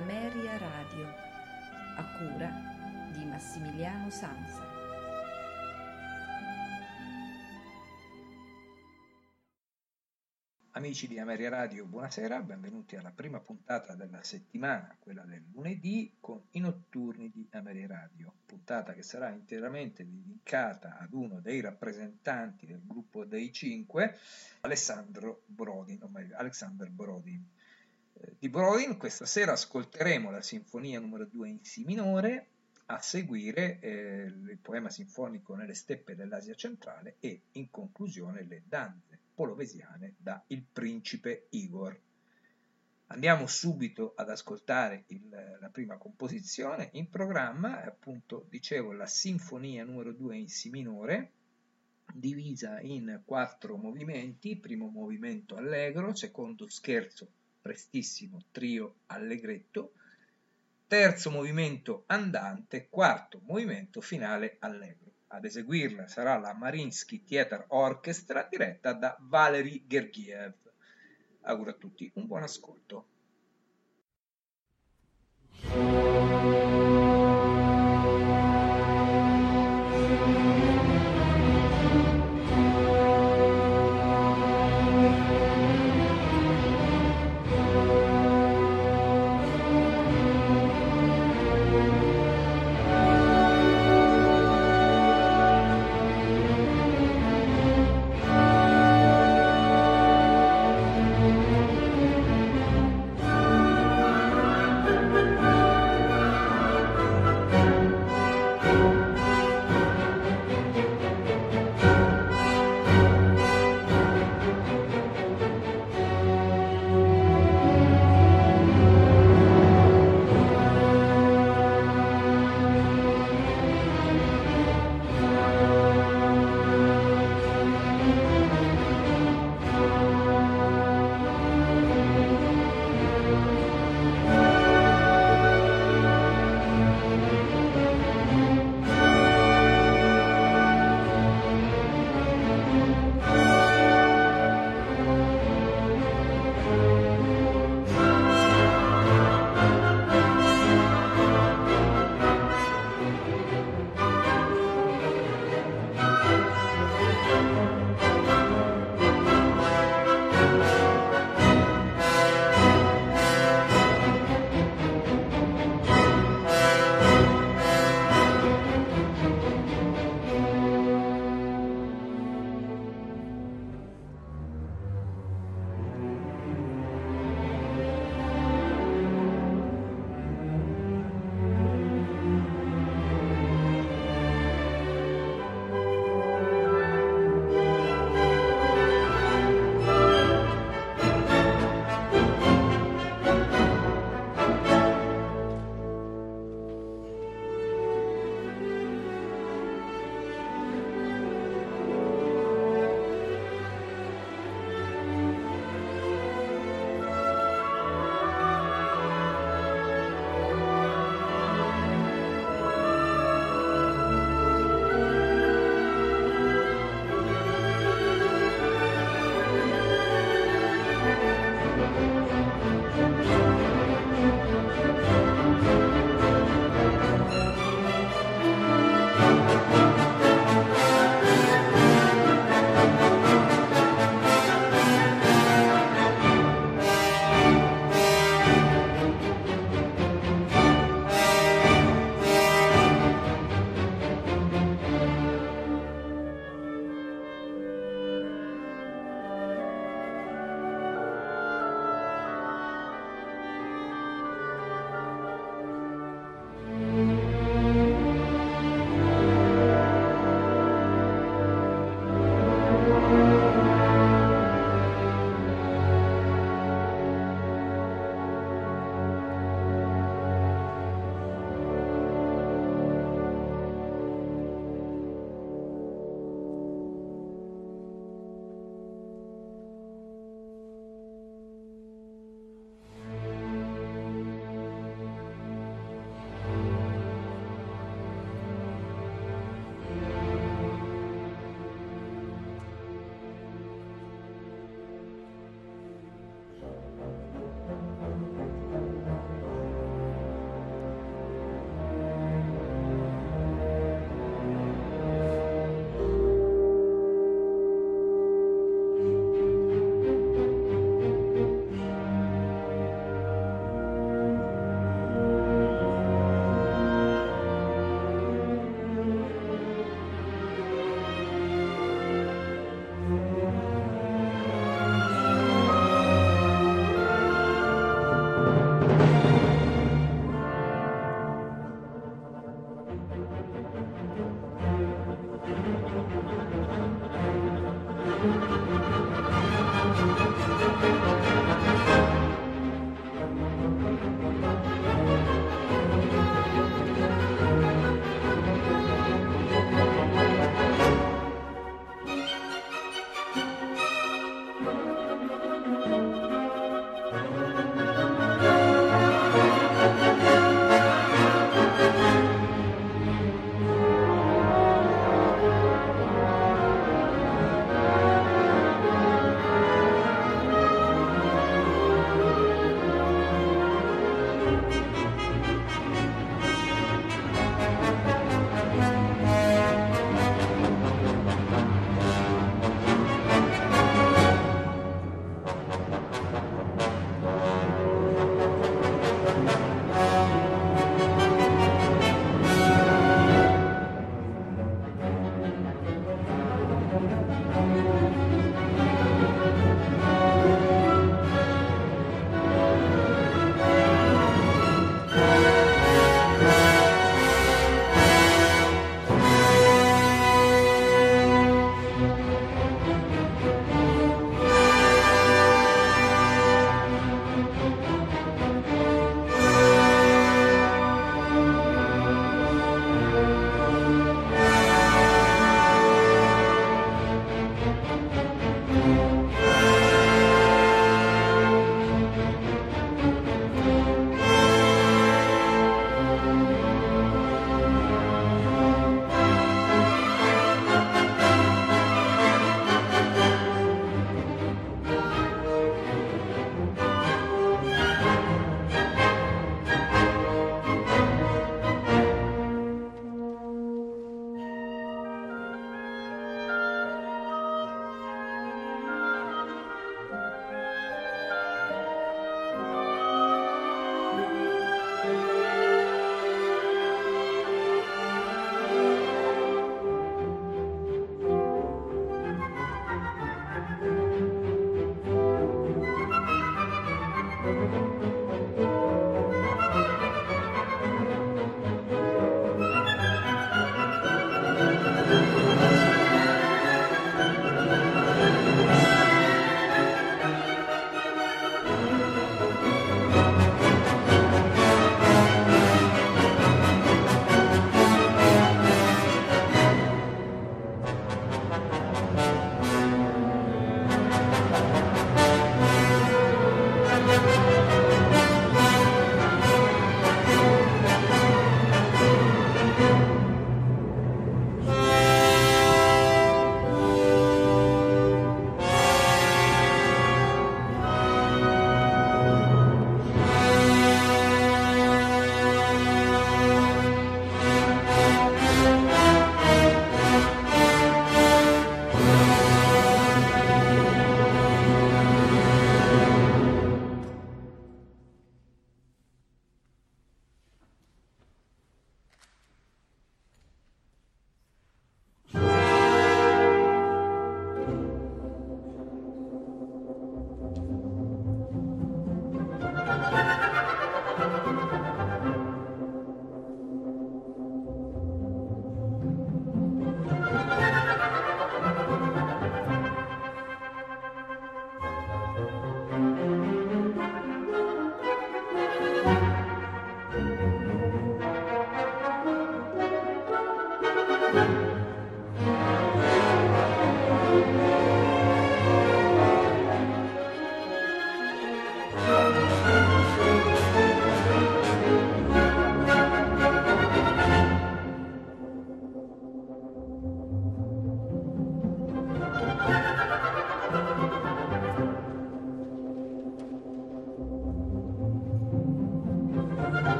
Ameria Radio, a cura di Massimiliano Sanza. Amici di Ameria Radio, buonasera, benvenuti alla prima puntata della settimana, quella del lunedì, con i notturni di Ameria Radio, puntata che sarà interamente dedicata ad uno dei rappresentanti del gruppo dei cinque, Alessandro Brodin, o meglio, Alexander Brodin di Brodin. Questa sera ascolteremo la sinfonia numero 2 in Si minore, a seguire eh, il poema sinfonico nelle steppe dell'Asia centrale e in conclusione le danze polovesiane da Il principe Igor. Andiamo subito ad ascoltare il, la prima composizione. In programma, appunto, dicevo, la sinfonia numero 2 in Si minore, divisa in quattro movimenti. Primo movimento allegro, secondo scherzo prestissimo trio allegretto, terzo movimento andante, quarto movimento finale allegro. Ad eseguirla sarà la Marinsky Theater Orchestra diretta da Valery Gergiev. Auguro a tutti un buon ascolto.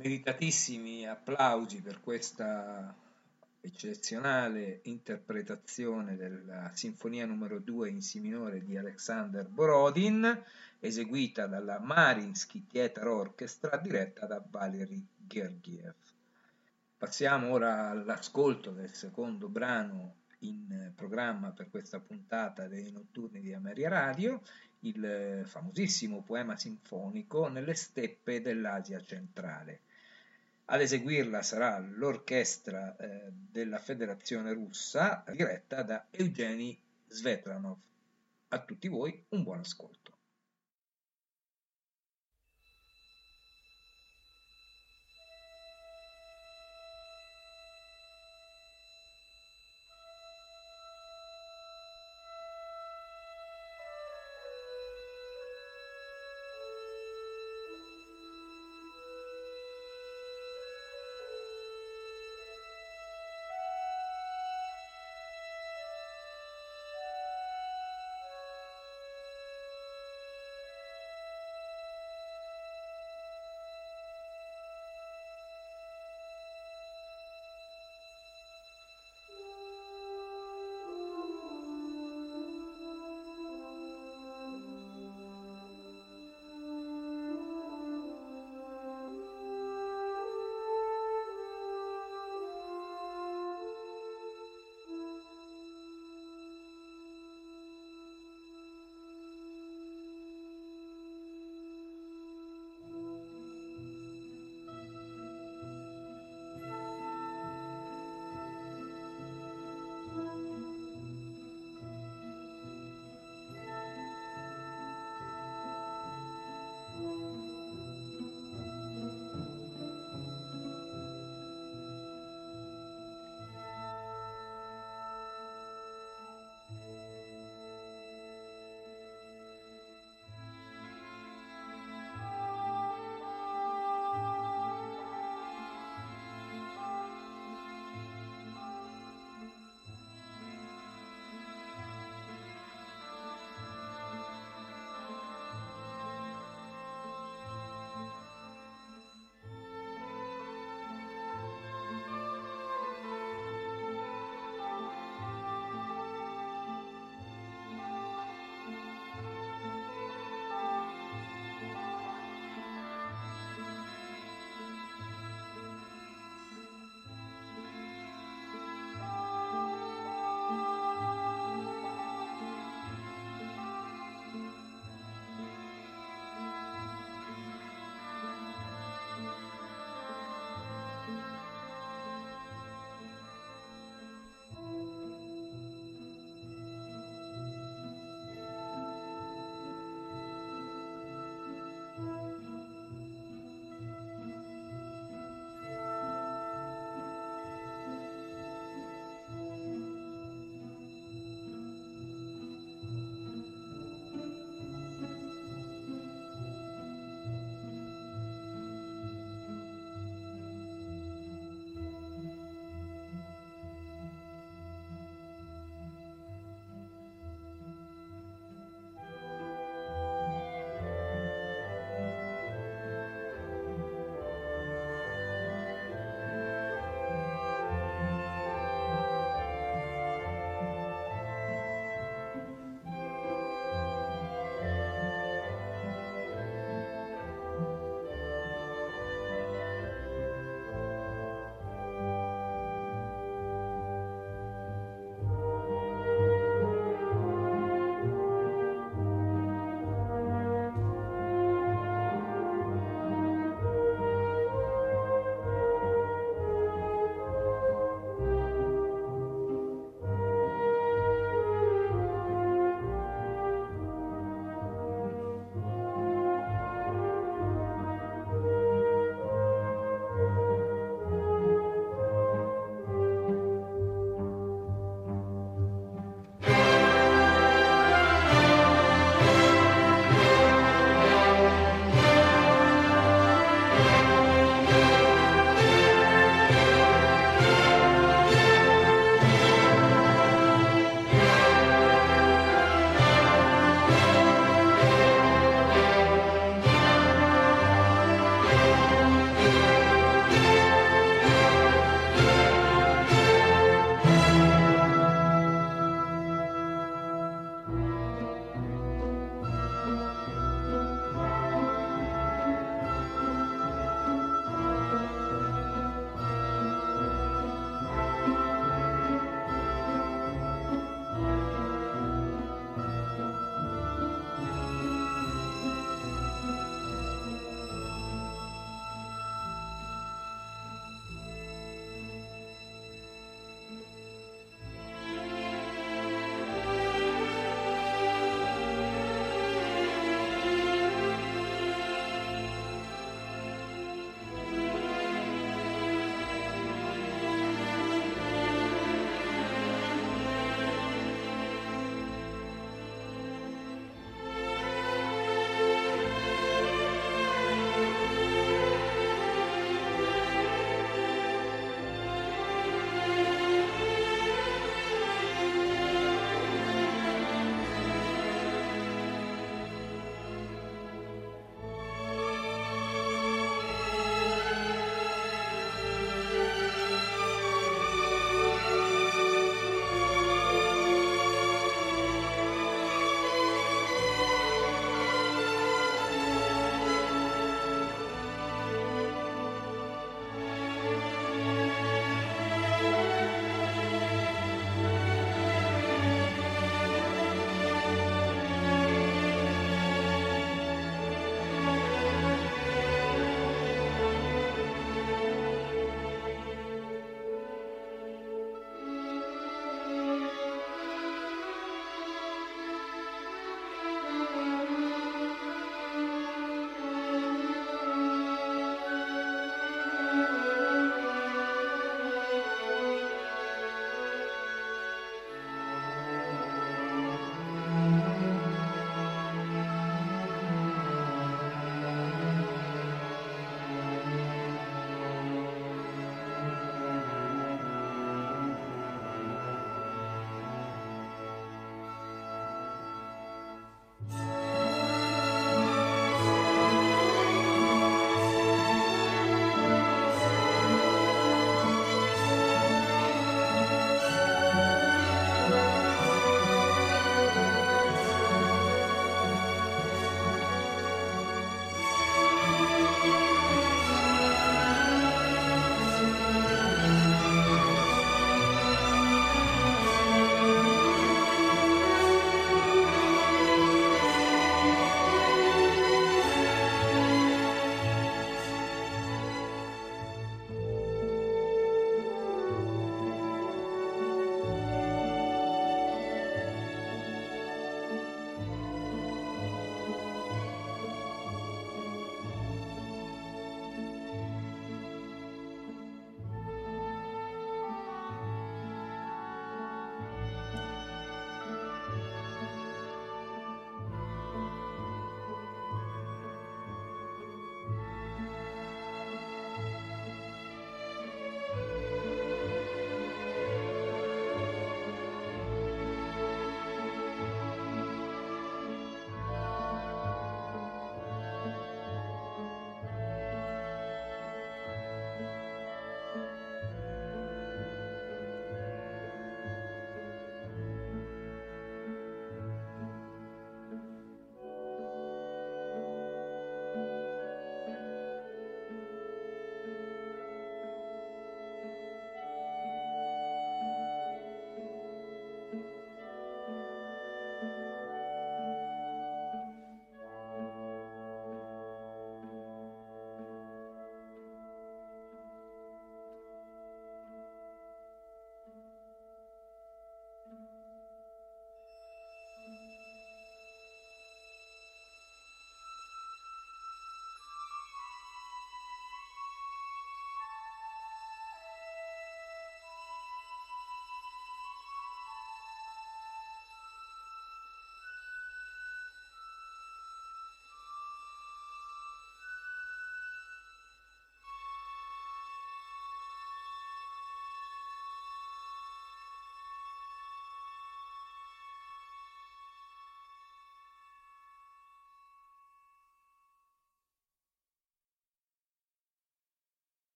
Meritatissimi applausi per questa eccezionale interpretazione della Sinfonia numero 2 in Si minore di Alexander Borodin, eseguita dalla Marinsky Theater Orchestra diretta da Valery Gergiev. Passiamo ora all'ascolto del secondo brano in programma per questa puntata dei notturni di Ameria Radio, il famosissimo poema sinfonico Nelle steppe dell'Asia centrale ad eseguirla sarà l'orchestra eh, della Federazione Russa diretta da Evgeny Svetlanov. A tutti voi un buon ascolto.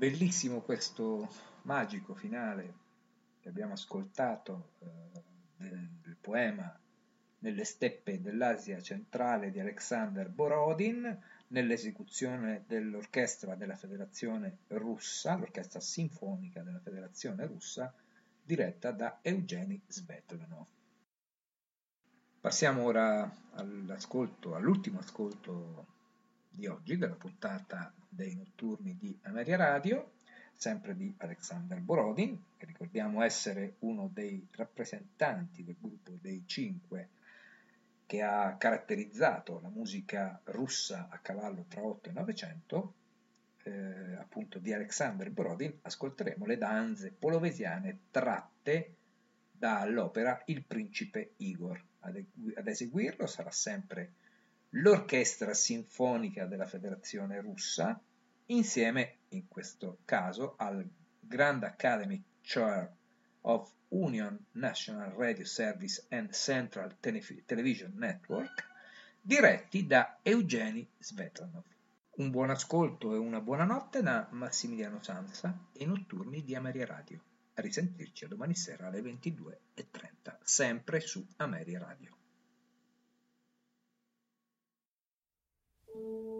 Bellissimo questo magico finale che abbiamo ascoltato eh, del, del, poema Nelle steppe dell'Asia centrale di Alexander Borodin nell'esecuzione dell'orchestra della Federazione Russa, l'orchestra sinfonica della Federazione Russa, diretta da Eugeni Svetlanov. Passiamo ora all'ascolto, all'ultimo ascolto di oggi, della puntata dei notturni di Ameria Radio, sempre di Alexander Borodin, che ricordiamo essere uno dei rappresentanti del gruppo dei cinque che ha caratterizzato la musica russa a cavallo tra 8 e 900, eh, appunto di Alexander Borodin, ascolteremo le danze polovesiane tratte dall'opera Il principe Igor. Ad, ad eseguirlo sarà sempre l'Orchestra Sinfonica della Federazione Russa, insieme in questo caso al Grand Academic Choir of Union National Radio Service and Central Television Network, diretti da Eugeni Svetlanov. Un buon ascolto e una buona notte da Massimiliano Sansa e notturni di Ameria Radio. A risentirci domani sera alle 22.30, sempre su Ameria Radio. Música